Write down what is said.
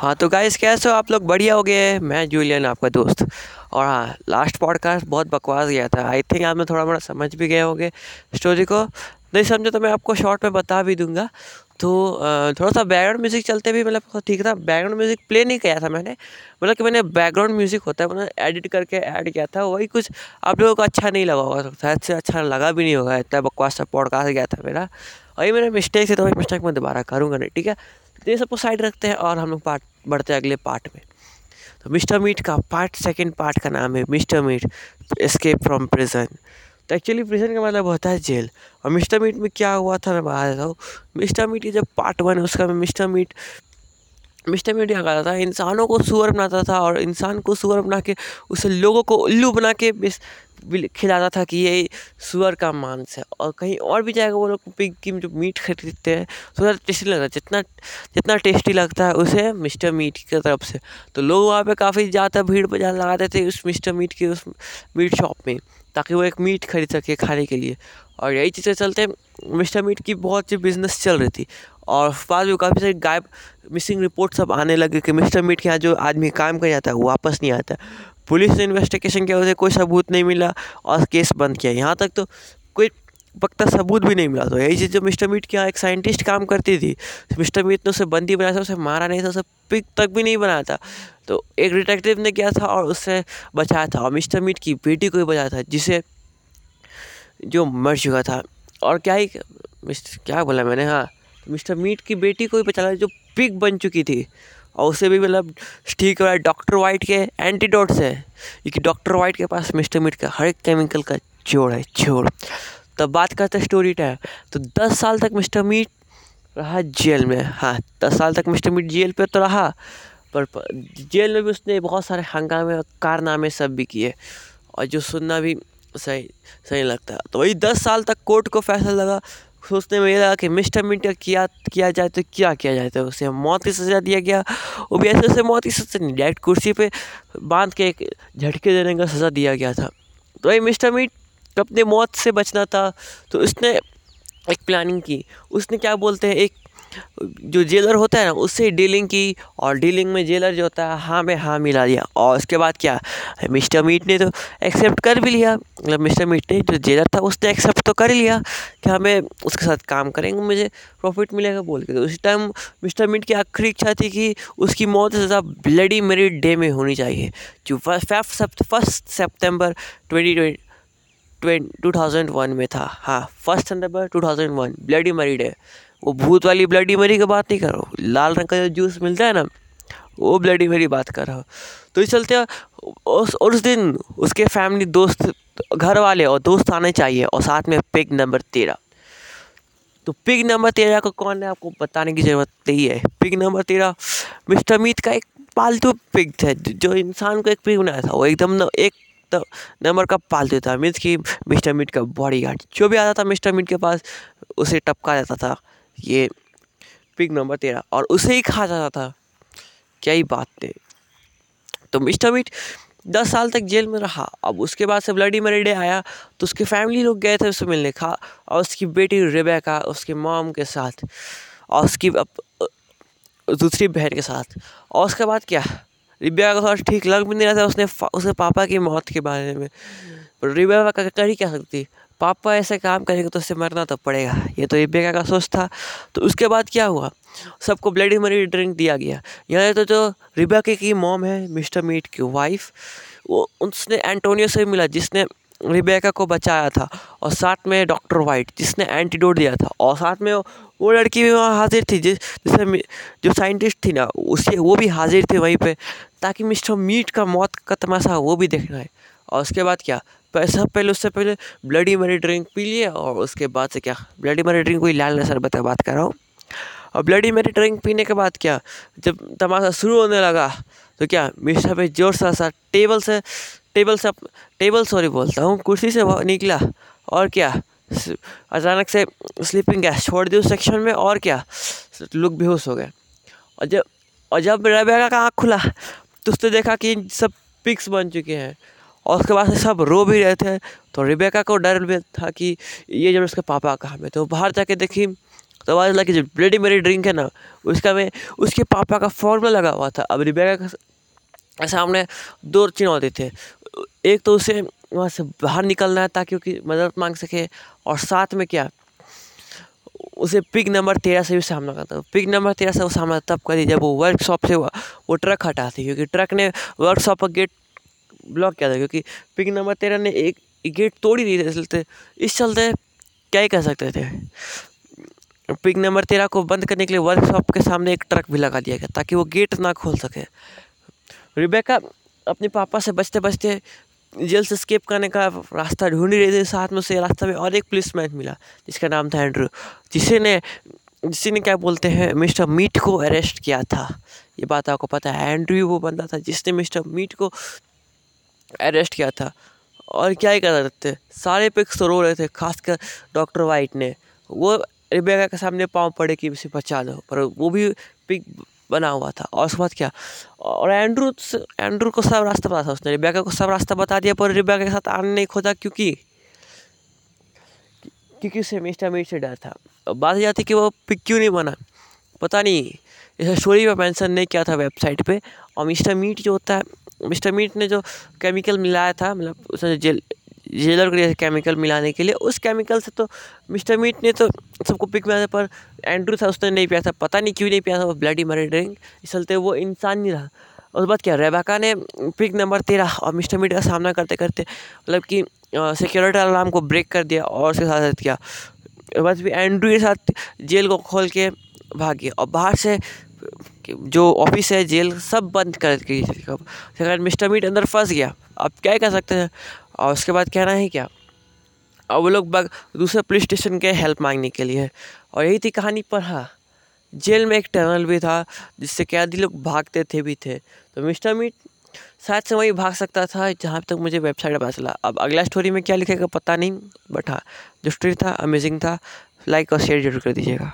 हाँ तो गाइस कैसे हो? आप लोग बढ़िया हो गए? मैं जूलियन आपका दोस्त। और हाँ लास्ट पॉडकास्ट बहुत बकवास गया था। आई थिंक आप में थोड़ा मोड़ा समझ भी गए होंगे स्टोरी को। नहीं समझो तो मैं आपको शॉर्ट में बता भी दूँगा। तो थोड़ा सा बैकग्राउंड म्यूज़िक चलते भी मतलब ठीक था। बैकग्राउंड म्यूज़िक प्ले नहीं किया था मैंने। मतलब कि मैंने बैकग्राउंड म्यूज़िक होता है, मैंने एडिट करके ऐड किया था। वही कुछ आप लोगों को अच्छा नहीं लगा होगा। शायद से अच्छा लगा भी नहीं होगा। इतना बकवास सा पॉडकास्ट गया था मेरा। वही मेरे मिस्टेक से तो वही मिस्टेक मैं दोबारा करूँगा नहीं, ठीक है? तो ये सबको साइड रखते हैं और हम लोग पार्ट बढ़ते अगले पार्ट में। तो मिस्टर मीट का पार्ट सेकंड पार्ट का नाम है mister Meat escape from prison तो एक्चुअली प्रिजन का मतलब होता है जेल। और मिस्टर मीट में क्या हुआ था मैं बता देता हूँ। मिस्टर मीट की जब पार्ट वन है, उसका मिस्टर मीट मिस्टर मीट क्या करता था, इंसानों को सुअर बनाता था और इंसान को सुअर बना के उसे लोगों को उल्लू बना के खिलाता था कि ये सुअर का मांस है। और कहीं और भी जाएगा वो लोग पिग की जो मीट खरीदते हैं तो ज़्यादा टेस्टी लगता है, जितना जितना टेस्टी लगता है उसे मिस्टर मीट की तरफ़ से। तो लोग वहाँ पे काफ़ी ज़्यादा भीड़ बाज़ार लगाते थे उस मिस्टर मीट की उस मीट शॉप में, ताकि वो एक मीट खरीद सके खाने के लिए। और यही चीज़ें चलते मिस्टर मीट की बहुत सी बिज़नेस चल रही थी। और बाद में काफ़ी सारी गायब मिसिंग रिपोर्ट सब आने लगे कि मिस्टर मीट के यहाँ जो आदमी काम कर जाता है, वो वापस नहीं आता। पुलिस ने इन्वेस्टिगेशन किया, उसे कोई सबूत नहीं मिला और केस बंद किया। यहाँ तक तो कोई पक्का सबूत भी नहीं मिला। तो यही चीज़ जो मिस्टर मीट के यहाँ एक साइंटिस्ट काम करती थी, मिस्टर मीट ने उसे बंदी बनाया था, उसे मारा नहीं था, उसे पिक तक भी नहीं बनाया था। तो एक डिटेक्टिव ने किया था और उससे बचाया था और मिस्टर मीट की बेटी को भी बचाया था, जिसे जो मर चुका था। और क्या ही क्या बोला मैंने? हाँ। मिस्टर मीट की बेटी को भी बचाया जो पिक बन चुकी थी। और उसे भी मतलब ठीक हो रहा है डॉक्टर वाइट के एंटीडोट्स है। क्योंकि डॉक्टर वाइट के पास मिस्टर मीट का हर एक केमिकल का जोड़ है जोड़ तो बात करते हैं स्टोरी टाइम। तो दस साल तक मिस्टर मीट रहा जेल में। हाँ दस साल तक मिस्टर मीट जेल पे तो रहा, पर जेल में भी उसने बहुत सारे हंगामे और कारनामे सब भी किए। और जो सुनना भी सही सही लगता। तो वही दस साल तक कोर्ट को फैसला लगा सोचने में ये लगा कि मिस्टर मिंटर किया किया जाए तो क्या किया जाए? तो उसे मौत की सज़ा दिया गया। वो भी ऐसे उसे मौत की सज़ा नहीं, डायरेक्ट कुर्सी पे बाँध के एक झटके देने का सज़ा दिया गया था। तो वही मिस्टर मीट अपने मौत से बचना था। तो उसने एक प्लानिंग की। उसने क्या बोलते हैं? एक जो जेलर होता है ना, उससे डीलिंग की और डीलिंग में जेलर जो होता है हाँ में हाँ मिला दिया। और उसके बाद क्या, मिस्टर मीट ने तो एक्सेप्ट कर भी लिया। मतलब मिस्टर मीट ने जो जेलर था, उसने एक्सेप्ट तो कर लिया कि हमें उसके साथ काम करेंगे, मुझे प्रॉफिट मिलेगा बोल के। तो उस टाइम मिस्टर मीट की आखिरी इच्छा थी कि उसकी मौत ज़्यादा ब्लडी मेरिट डे में होनी चाहिए। जो first first September twenty twenty two thousand one में था। हाँ फ़र्स्ट सितंबर two thousand one bloody Mary day वो भूत वाली ब्लडी मरी की बात नहीं कर लाल रंग का जो जूस मिलता है ना, वो ब्लडी मरी बात कर रहा हूँ। तो इस चलते उस, और उस दिन उसके फैमिली दोस्त, घर वाले और दोस्त आने चाहिए और साथ में पिग नंबर तेरह। तो पिग नंबर तेरह को कौन है? आपको बताने की ज़रूरत नहीं है। पिग नंबर तेरह मिस्टर मीत का एक पालतू पिग था, जो इंसान को एक पिग बनाया था। वो एकदम एक तो नंबर का पालतू था? मीन्स कि मिस्टर मीट का बॉडी गार्ड जो भी आता था मिस्टर मीट के पास, उसे टपका जाता था, ये पिक नंबर तेरह और उसे ही खा जाता था। क्या ही बात थे तो मिस्टर मीट दस साल तक जेल में रहा। अब उसके बाद से ब्लडी मेरी डे आया तो उसके फैमिली लोग गए थे उससे मिलने खा, और उसकी बेटी रेबेका, उसके मॉम के साथ, और उसकी दूसरी बहन के साथ। और उसके बाद क्या? रिबिया का थोड़ा ठीक लग भी नहीं रहा था, उसने उसके पापा की मौत के बारे में। पर रिबिया का, कर ही क्या सकती? पापा ऐसे काम करेंगे तो उससे मरना तो पड़ेगा। ये तो रिबिया का सोच था। तो उसके बाद क्या हुआ? सबको ब्लडी मरी ड्रिंक दिया गया। यहाँ तो जो रिबिया की मॉम है, मिस्टर मीट की वाइफ, वो उसने एंटोनियो से मिला, जिसने रिबेका को बचाया था। और साथ में डॉक्टर वाइट, जिसने एंटीडोट दिया था। और साथ में वो लड़की भी वहाँ हाजिर थी, जिस, जिसमें, जो साइंटिस्ट थी ना, उसे, वो भी हाजिर थे वहीं पे। ताकि मिस्टर मीट का मौत का तमाशा वो भी देखना है। और उसके बाद क्या? पैसा पहले उससे पहले ब्लडी मरी ड्रिंक पी लिए और उसके बाद से क्या? ब्लडी मरी ड्रिंक कोई लाल नसर बता बात कर रहा हूँ। और ब्लडी मरी ड्रिंक पीने के बाद क्या? जब तमाशा शुरू होने लगा तो क्या मिस्टर पे ज़ोर सा सा टेबल से टेबल से टेबल सॉरी बोलता हूँ, कुर्सी से निकला। और क्या? अचानक से स्लीपिंग गैस छोड़ दी उस सेक्शन में और क्या? लुक बेहोश हो गए। और जब और जब रबेका का आँख खुला तो उसने देखा कि सब पिक्स बन चुके हैं। और उसके बाद सब रो भी रहे थे। तो रिबेका को डर भी था कि ये जब उसके पापा का हमें तो बाहर जाके देखी तो आवाज़ चला कि जो ब्लडी मेरी ड्रिंक है ना, उसका में, उसके पापा का फॉर्मूला लगा हुआ था। अब रिबेका का सामने दो चुनौती थे। एक तो उसे वहाँ से बाहर निकलना है ताकि उसकी मदद मांग सके, और साथ में क्या, उसे पिक नंबर तेरह से भी सामना करता पिक नंबर तेरह से वो सामना तब करी जब वो वर्कशॉप से वो ट्रक हटा हटाती क्योंकि ट्रक ने वर्कशॉप का गेट ब्लॉक किया था, क्योंकि पिक नंबर तेरह ने एक गेट तोड़ ही दी चलते इस चलते क्या ही कर सकते थे। पिक नंबर तेरह को बंद करने के लिए वर्कशॉप के सामने एक ट्रक भी लगा दिया गया, ताकि वो गेट ना खोल सके। रिबेका अपने पापा से बचते बचते जेल से स्केप करने का रास्ता ढूंढ रही थी, साथ में उसे रास्ता में और एक पुलिसमैन मिला, जिसका नाम था एंड्रू, जिसे ने जिसे ने क्या बोलते हैं, मिस्टर मीट को अरेस्ट किया था। ये बात आपको पता है एंड्रू वो बंदा था जिसने मिस्टर मीट को अरेस्ट किया था। और क्या ही कर रहे थे सारे पिक्स तो रो रहे थे, खासकर डॉक्टर वाइट ने। वो रिबेका के सामने पाँव पड़े कि उसे बचा लो, पर वो भी पिक बना हुआ था। और उसके बाद क्या? और एंड्रू एंड्रू को सब रास्ता पता था उसने। रिबेका को सब रास्ता बता दिया, पर रिबेका के साथ आने नहीं खोदा क्योंकि? क्योंकि उसे मिस्टर मीट से डर था। बात यह थी कि वो पिक क्यों नहीं बना? पता नहीं, इसे स्टोरी में मेंशन नहीं किया था वेबसाइट पे। और मिस्टर मीट जो होता है, मिस्टर मीट ने जो केमिकल मिलाया था मतलब उसने जेल, जेलर को केमिकल मिलाने के लिए, उस केमिकल से तो मिस्टर मीट ने तो सबको पिक मिला था, पर एंड्रू था, उसने नहीं पिया था। पता नहीं क्यों नहीं पिया था, वो ब्लडी मरी ड्रिंक इस चलते वो इंसान नहीं रहा। उस बाद क्या, रेबाका ने पिक नंबर तेरह, और मिस्टर मीट का सामना करते करते मतलब कि सिक्योरिटी अलार्म को ब्रेक कर दिया, और उसके साथ साथ किया बस भी एंड्रू के साथ जेल को खोल के भाग। और बाहर से, जो ऑफ़िस है, जेल, सब बंद कर दी अगर मिस्टर मीट अंदर फंस गया अब क्या कर सकते हैं? और उसके बाद कहना है क्या? और वो लोग दूसरे पुलिस स्टेशन के हेल्प मांगने के लिए। और यही थी कहानी पर। हाँ जेल में एक टनल भी था, जिससे कैदी लोग भागते थे भी थे। तो मिस्टर मीट शायद से वही भाग सकता था, जहाँ तक मुझे वेबसाइट पता चला। अब अगला स्टोरी में क्या लिखेगा पता नहीं बट हाँ जो स्टोरी था अमेजिंग था। लाइक और शेयर ज़रूर कर दीजिएगा।